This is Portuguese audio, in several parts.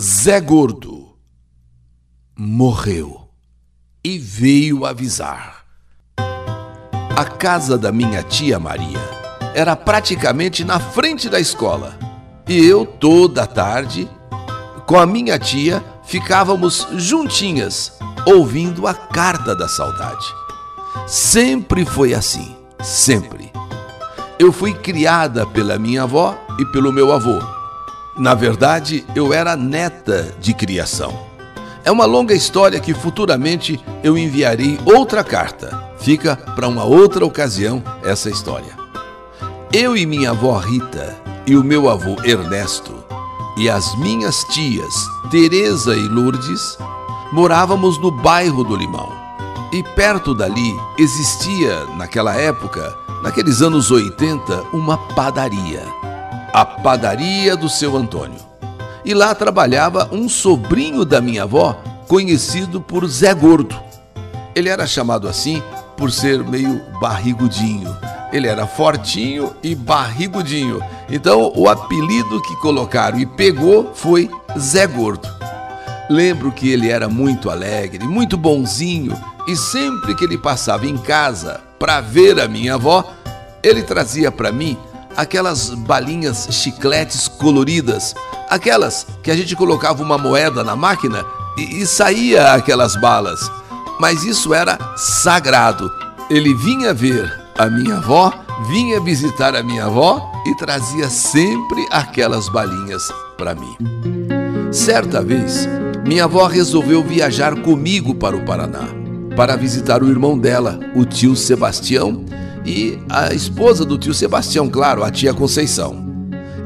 Zé Gordo morreu e veio avisar. A casa da minha tia Maria era praticamente na frente da escola e eu, toda tarde, com a minha tia, ficávamos juntinhas ouvindo a carta da saudade. Sempre foi assim, sempre. Eu fui criada pela minha avó e pelo meu avô. Na verdade, eu era neta de criação. É uma longa história que futuramente eu enviarei outra carta. Fica para uma outra ocasião essa história. Eu e minha avó Rita e o meu avô Ernesto e as minhas tias Teresa e Lourdes morávamos no bairro do Limão. E perto dali existia, naquela época, naqueles anos 80, uma padaria. A padaria do seu Antônio. E lá trabalhava um sobrinho da minha avó, conhecido por Zé Gordo. Ele era chamado assim por ser meio barrigudinho. Ele era fortinho e barrigudinho. Então o apelido que colocaram e pegou foi Zé Gordo. Lembro que ele era muito alegre, muito bonzinho e sempre que ele passava em casa para ver a minha avó, ele trazia para mim aquelas balinhas chicletes coloridas, aquelas que a gente colocava uma moeda na máquina e, e saía aquelas balas. Mas isso era sagrado. Ele vinha ver a minha avó, vinha visitar a minha avó e trazia sempre aquelas balinhas para mim. Certa vez, minha avó resolveu viajar comigo para o Paraná, para visitar o irmão dela, o tio Sebastião, e a esposa do tio Sebastião, claro, a tia Conceição.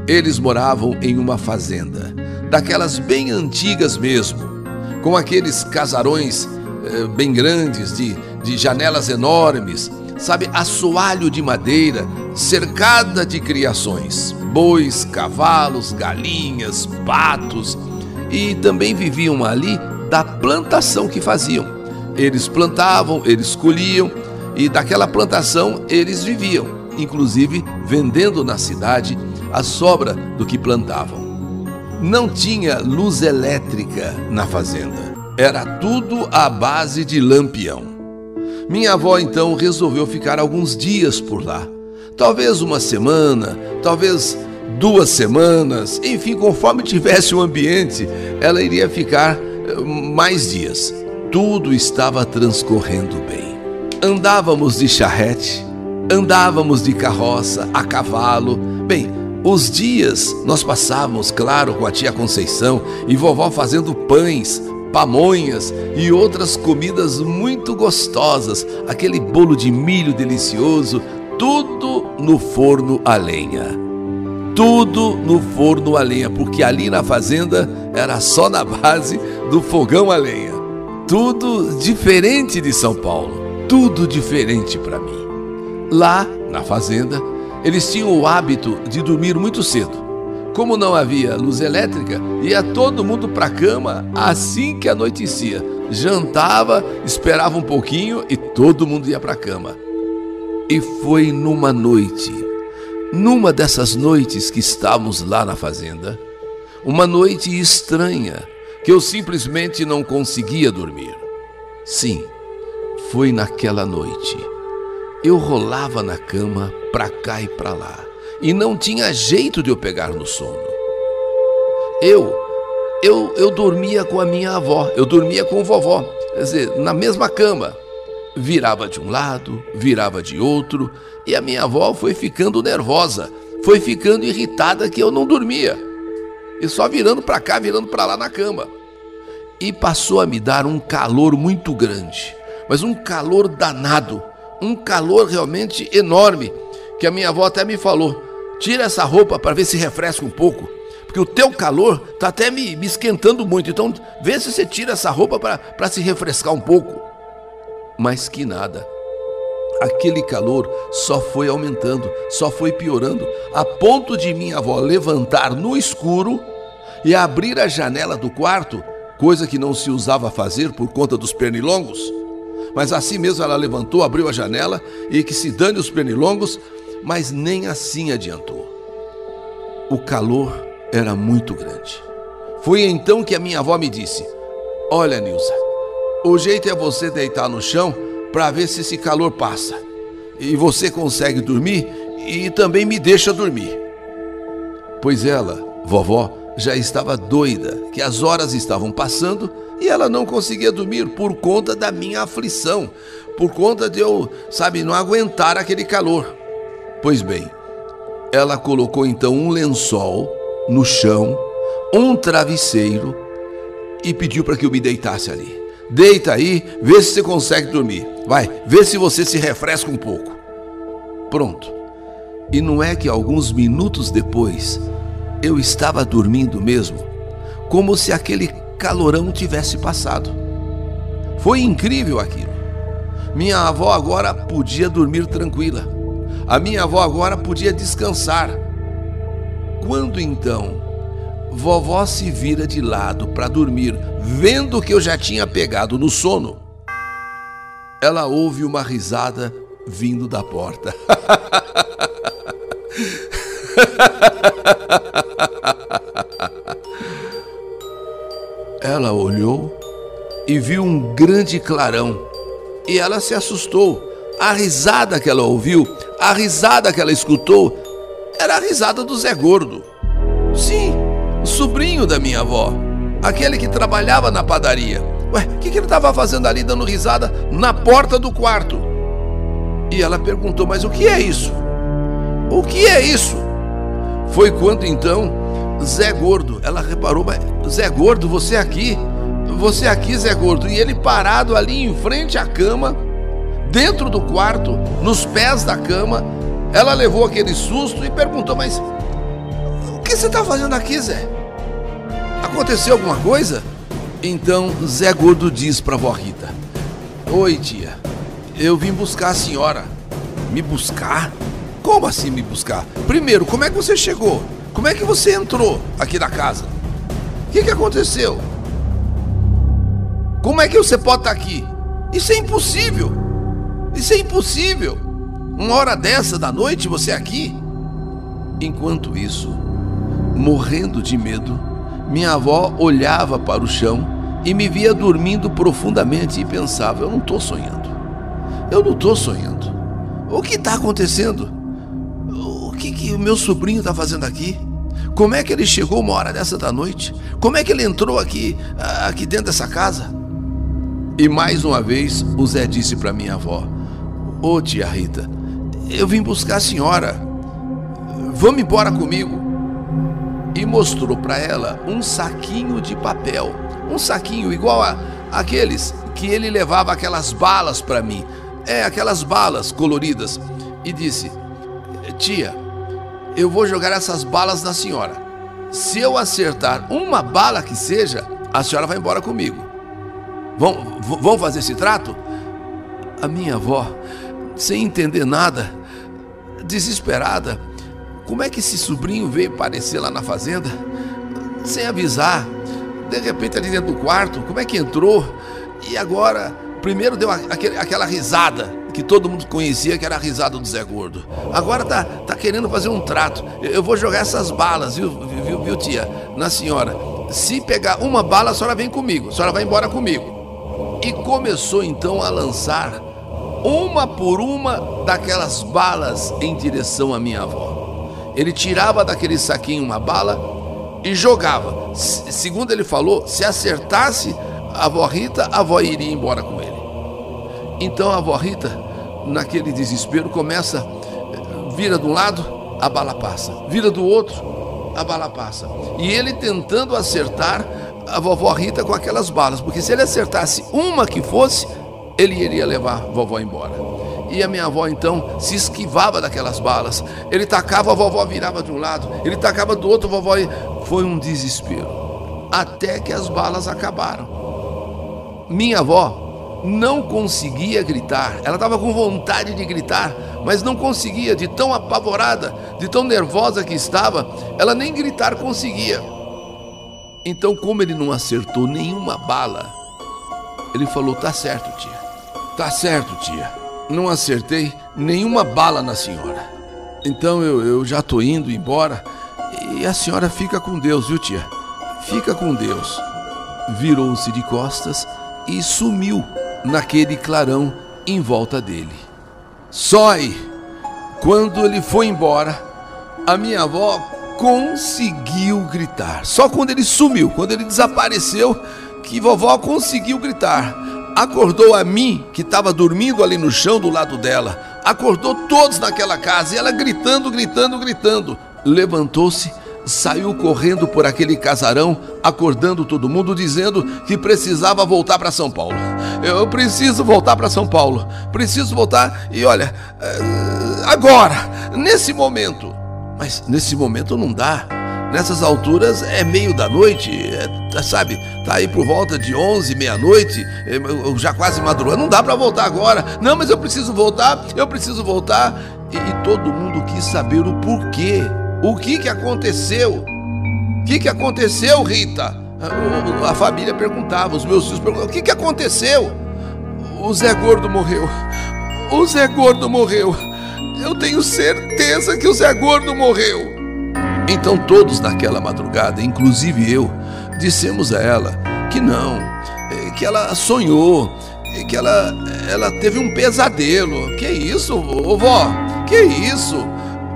Eles moravam em uma fazenda, daquelas bem antigas mesmo, com aqueles casarões eh, bem grandes, de, de janelas enormes, sabe, assoalho de madeira, cercada de criações, bois, cavalos, galinhas, patos, e também viviam ali da plantação que faziam. Eles plantavam, eles colhiam e daquela plantação eles viviam, inclusive vendendo na cidade a sobra do que plantavam. Não tinha luz elétrica na fazenda, era tudo à base de lampião. Minha avó então resolveu ficar alguns dias por lá, talvez uma semana, talvez duas semanas, enfim, conforme tivesse o ambiente, ela iria ficar eh, mais dias. Tudo estava transcorrendo bem. Andávamos de charrete, andávamos de carroça, a cavalo. Bem, os dias nós passávamos, claro, com a tia Conceição e vovó fazendo pães, pamonhas e outras comidas muito gostosas, aquele bolo de milho delicioso, tudo no forno a lenha tudo no forno a lenha, porque ali na fazenda era só na base do fogão a lenha. Tudo diferente de São Paulo, tudo diferente para mim. Lá na fazenda, eles tinham o hábito de dormir muito cedo. Como não havia luz elétrica, ia todo mundo para a cama assim que anoitecia. Jantava, esperava um pouquinho e todo mundo ia para a cama. E foi numa noite numa dessas noites que estávamos lá na fazenda, uma noite estranha, que eu simplesmente não conseguia dormir. Sim, foi naquela noite. Eu rolava na cama pra cá e pra lá, e não tinha jeito de eu pegar no sono. Eu, eu, eu dormia com a minha avó, eu dormia com o vovó, quer dizer, na mesma cama virava de um lado, virava de outro, e a minha avó foi ficando nervosa, foi ficando irritada que eu não dormia. E só virando para cá, virando para lá na cama. E passou a me dar um calor muito grande, mas um calor danado, um calor realmente enorme, que a minha avó até me falou: "Tira essa roupa para ver se refresca um pouco, porque o teu calor tá até me, me esquentando muito. Então, vê se você tira essa roupa para se refrescar um pouco." mas que nada. Aquele calor só foi aumentando, só foi piorando, a ponto de minha avó levantar no escuro e abrir a janela do quarto, coisa que não se usava fazer por conta dos pernilongos. Mas assim mesmo ela levantou, abriu a janela e que se dane os pernilongos, mas nem assim adiantou. O calor era muito grande. Foi então que a minha avó me disse: Olha, Nilza, o jeito é você deitar no chão para ver se esse calor passa. E você consegue dormir e também me deixa dormir. Pois ela, vovó, já estava doida, que as horas estavam passando e ela não conseguia dormir por conta da minha aflição, por conta de eu, sabe, não aguentar aquele calor. Pois bem, ela colocou então um lençol no chão, um travesseiro e pediu para que eu me deitasse ali. Deita aí, vê se você consegue dormir. Vai, vê se você se refresca um pouco. Pronto. E não é que alguns minutos depois eu estava dormindo mesmo, como se aquele calorão tivesse passado. Foi incrível aquilo. Minha avó agora podia dormir tranquila. A minha avó agora podia descansar. Quando então vovó se vira de lado para dormir, vendo que eu já tinha pegado no sono, ela ouve uma risada vindo da porta. olhou e viu um grande clarão e ela se assustou. A risada que ela ouviu, a risada que ela escutou, era a risada do Zé Gordo. Sim, o sobrinho da minha avó, aquele que trabalhava na padaria. Ué, o que, que ele estava fazendo ali dando risada na porta do quarto? E ela perguntou: Mas o que é isso? O que é isso? Foi quando então Zé Gordo, ela reparou: Zé Gordo, você aqui? Você aqui, Zé Gordo? E ele parado ali em frente à cama, dentro do quarto, nos pés da cama. Ela levou aquele susto e perguntou: Mas o que você está fazendo aqui, Zé? Aconteceu alguma coisa? Então Zé Gordo diz para vó Rita: Oi, tia, eu vim buscar a senhora. Me buscar? Como assim me buscar? Primeiro, como é que você chegou? Como é que você entrou aqui na casa? O que, que aconteceu? Como é que você pode estar aqui? Isso é impossível. Isso é impossível. Uma hora dessa da noite você aqui? Enquanto isso, morrendo de medo, minha avó olhava para o chão e me via dormindo profundamente e pensava: eu não estou sonhando. Eu não estou sonhando. O que está acontecendo? O que, que o meu sobrinho está fazendo aqui? Como é que ele chegou uma hora dessa da noite? Como é que ele entrou aqui, aqui dentro dessa casa? E mais uma vez o Zé disse para minha avó: Ô oh, tia Rita, eu vim buscar a senhora. Vamos embora comigo. E mostrou para ela um saquinho de papel. Um saquinho igual a aqueles que ele levava aquelas balas para mim. É, aquelas balas coloridas. E disse: Tia, eu vou jogar essas balas na senhora. Se eu acertar uma bala que seja, a senhora vai embora comigo. Vão, fazer esse trato? A minha avó, sem entender nada, desesperada, como é que esse sobrinho veio aparecer lá na fazenda? Sem avisar, de repente ali dentro do quarto, como é que entrou? E agora, primeiro deu aquele, aquela risada que todo mundo conhecia, que era a risada do Zé Gordo. Agora tá, tá querendo fazer um trato. Eu vou jogar essas balas, viu, viu, viu tia, na senhora. Se pegar uma bala, a senhora vem comigo, a senhora vai embora comigo e começou então a lançar uma por uma daquelas balas em direção à minha avó. Ele tirava daquele saquinho uma bala e jogava. Segundo ele falou, se acertasse a avó Rita, a avó iria embora com ele. Então a avó Rita, naquele desespero, começa, vira de um lado, a bala passa, vira do outro, a bala passa. E ele tentando acertar a vovó Rita com aquelas balas, porque se ele acertasse uma que fosse, ele iria levar a vovó embora. E a minha avó então se esquivava daquelas balas. Ele tacava, a vovó virava de um lado, ele tacava do outro, a vovó. Foi um desespero. Até que as balas acabaram. Minha avó não conseguia gritar. Ela estava com vontade de gritar, mas não conseguia, de tão apavorada, de tão nervosa que estava, ela nem gritar conseguia. Então, como ele não acertou nenhuma bala, ele falou: Tá certo, tia. Tá certo, tia. Não acertei nenhuma bala na senhora. Então eu, eu já tô indo embora e a senhora fica com Deus, viu, tia? Fica com Deus. Virou-se de costas e sumiu naquele clarão em volta dele. Só aí, quando ele foi embora, a minha avó conseguiu gritar. Só quando ele sumiu, quando ele desapareceu, que vovó conseguiu gritar. Acordou a mim, que estava dormindo ali no chão do lado dela. Acordou todos naquela casa e ela gritando, gritando, gritando. Levantou-se, saiu correndo por aquele casarão, acordando todo mundo, dizendo que precisava voltar para São Paulo. Eu preciso voltar para São Paulo. Preciso voltar e olha, eh, agora, nesse momento. Mas nesse momento não dá. Nessas alturas é meio da noite, é, sabe? Tá aí por volta de 11, meia-noite, é, já quase madrugada. Não dá para voltar agora. Não, mas eu preciso voltar, eu preciso voltar. E, e todo mundo quis saber o porquê. O que que aconteceu? O que que aconteceu, Rita? A, a família perguntava, os meus filhos perguntavam: o que que aconteceu? O Zé Gordo morreu. O Zé Gordo morreu. Eu tenho certeza que o Zé Gordo morreu. Então todos naquela madrugada, inclusive eu, dissemos a ela que não, eh, que ela sonhou, eh, que ela, ela teve um pesadelo. Que isso, vovó? Que isso?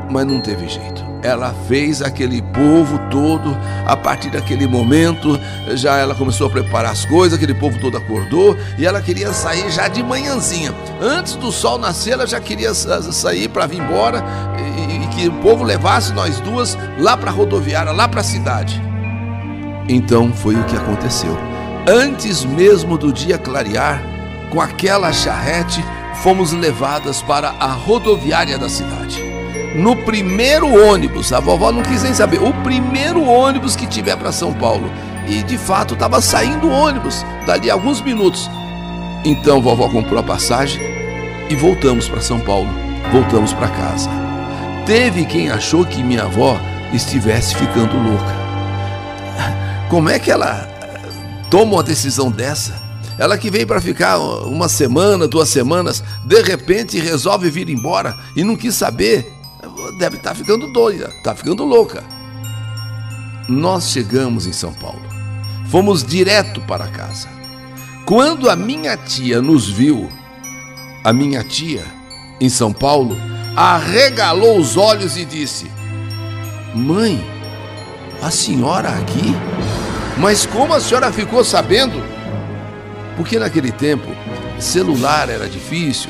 Mas não teve jeito ela fez aquele povo todo, a partir daquele momento, já ela começou a preparar as coisas, aquele povo todo acordou e ela queria sair já de manhãzinha. Antes do sol nascer, ela já queria sair para vir embora e, e que o povo levasse nós duas lá para a rodoviária, lá para a cidade. Então foi o que aconteceu. Antes mesmo do dia clarear, com aquela charrete, fomos levadas para a rodoviária da cidade no primeiro ônibus. A vovó não quis nem saber. O primeiro ônibus que tiver para São Paulo. E de fato estava saindo o ônibus dali alguns minutos. Então vovó comprou a passagem e voltamos para São Paulo. Voltamos para casa. Teve quem achou que minha avó estivesse ficando louca. Como é que ela eh, toma uma decisão dessa? Ela que veio para ficar uma semana, duas semanas, de repente resolve vir embora e não quis saber deve estar tá ficando doida, está ficando louca. Nós chegamos em São Paulo. Fomos direto para casa. Quando a minha tia nos viu, a minha tia, em São Paulo, arregalou os olhos e disse: Mãe, a senhora aqui? Mas como a senhora ficou sabendo? Porque naquele tempo celular era difícil,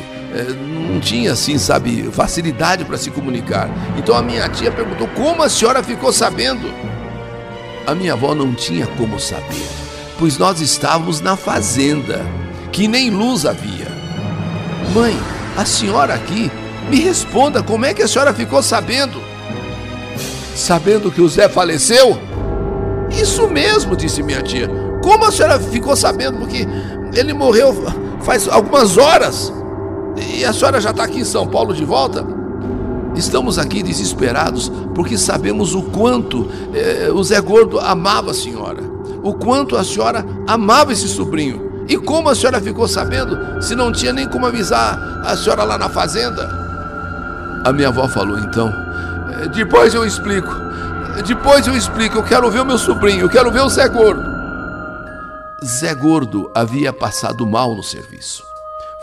não tinha assim, sabe, facilidade para se comunicar. Então a minha tia perguntou: como a senhora ficou sabendo? A minha avó não tinha como saber, pois nós estávamos na fazenda, que nem luz havia. Mãe, a senhora aqui, me responda como é que a senhora ficou sabendo? Sabendo que o Zé faleceu? Isso mesmo, disse minha tia. Como a senhora ficou sabendo? Porque ele morreu faz algumas horas. E a senhora já está aqui em São Paulo de volta? Estamos aqui desesperados porque sabemos o quanto eh, o Zé Gordo amava a senhora, o quanto a senhora amava esse sobrinho. E como a senhora ficou sabendo se não tinha nem como avisar a senhora lá na fazenda? A minha avó falou então: eh, Depois eu explico, depois eu explico. Eu quero ver o meu sobrinho, eu quero ver o Zé Gordo. Zé Gordo havia passado mal no serviço.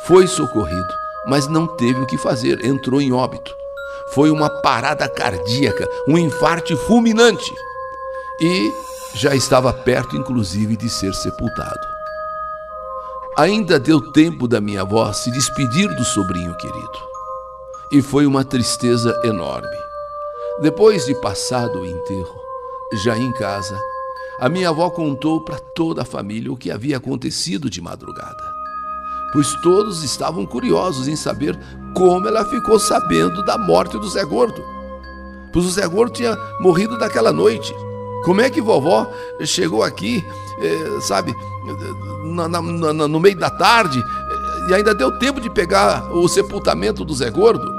Foi socorrido mas não teve o que fazer, entrou em óbito. Foi uma parada cardíaca, um infarte fulminante. E já estava perto, inclusive, de ser sepultado. Ainda deu tempo da minha avó se despedir do sobrinho querido. E foi uma tristeza enorme. Depois de passado o enterro, já em casa, a minha avó contou para toda a família o que havia acontecido de madrugada pois todos estavam curiosos em saber como ela ficou sabendo da morte do Zé Gordo. Pois o Zé Gordo tinha morrido daquela noite. Como é que vovó chegou aqui, eh, sabe, na, na, na, no meio da tarde e ainda deu tempo de pegar o sepultamento do Zé Gordo?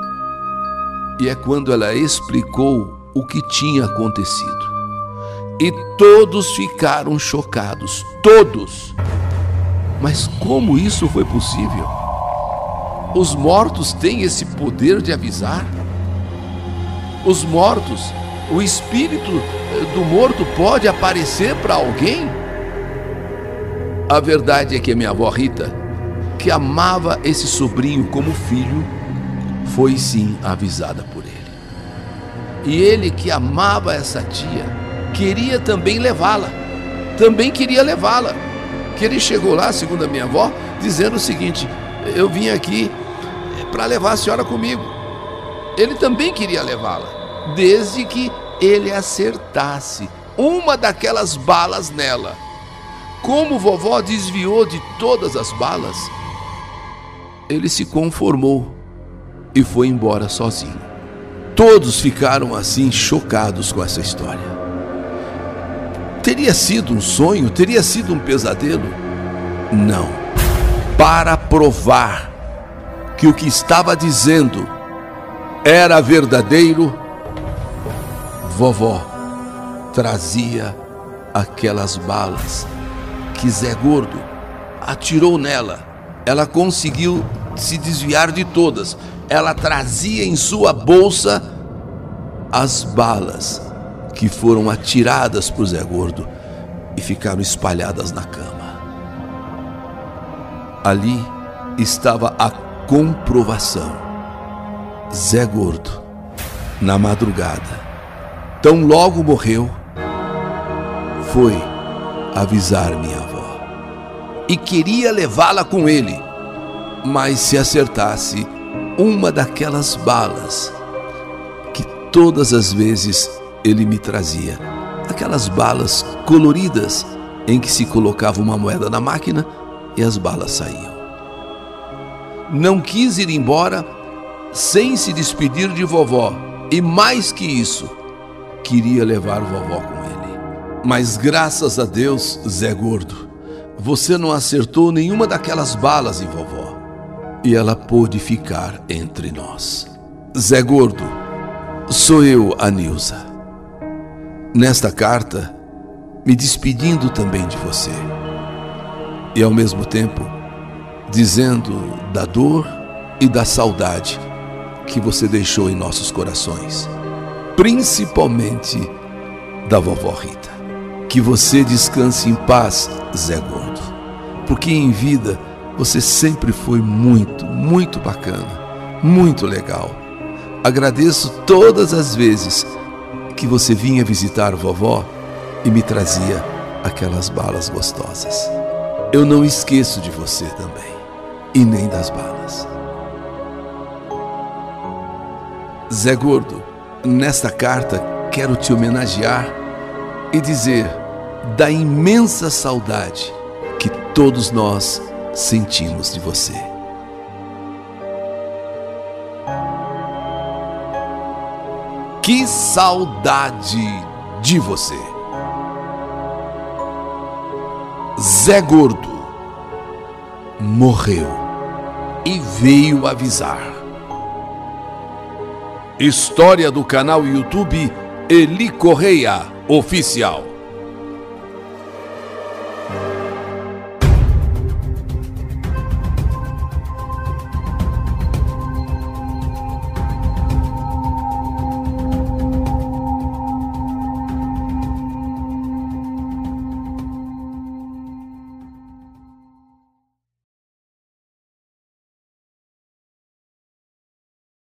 E é quando ela explicou o que tinha acontecido. E todos ficaram chocados, todos. Mas como isso foi possível? Os mortos têm esse poder de avisar? Os mortos O espírito do morto pode aparecer para alguém? A verdade é que a minha avó Rita, que amava esse sobrinho como filho, foi sim avisada por ele. E ele, que amava essa tia, queria também levá-la. Também queria levá-la. Que ele chegou lá, segundo a minha avó, dizendo o seguinte: Eu vim aqui para levar a senhora comigo. Ele também queria levá-la, desde que ele acertasse uma daquelas balas nela. Como vovó desviou de todas as balas, ele se conformou e foi embora sozinho. Todos ficaram assim chocados com essa história. Teria sido um sonho? Teria sido um pesadelo? Não. Para provar que o que estava dizendo era verdadeiro, vovó trazia aquelas balas que Zé Gordo atirou nela. Ela conseguiu se desviar de todas. Ela trazia em sua bolsa as balas que foram atiradas por Zé Gordo e ficaram espalhadas na cama. Ali estava a comprovação. Zé Gordo, na madrugada, tão logo morreu, foi avisar minha avó e queria levá-la com ele, mas se acertasse uma daquelas balas que todas as vezes ele me trazia, aquelas balas coloridas em que se colocava uma moeda na máquina e as balas saíam. Não quis ir embora sem se despedir de vovó, e mais que isso, queria levar vovó com ele. Mas graças a Deus, Zé Gordo, você não acertou nenhuma daquelas balas em vovó, e ela pôde ficar entre nós. Zé Gordo, sou eu, Anilza. Nesta carta, me despedindo também de você e ao mesmo tempo dizendo da dor e da saudade que você deixou em nossos corações, principalmente da vovó Rita. Que você descanse em paz, Zé Gordo, porque em vida você sempre foi muito, muito bacana, muito legal. Agradeço todas as vezes que você vinha visitar vovó e me trazia aquelas balas gostosas. Eu não esqueço de você também, e nem das balas. Zé Gordo, nesta carta quero te homenagear e dizer da imensa saudade que todos nós sentimos de você. Que saudade de você! Zé Gordo morreu e veio avisar. História do canal YouTube Eli Correia Oficial.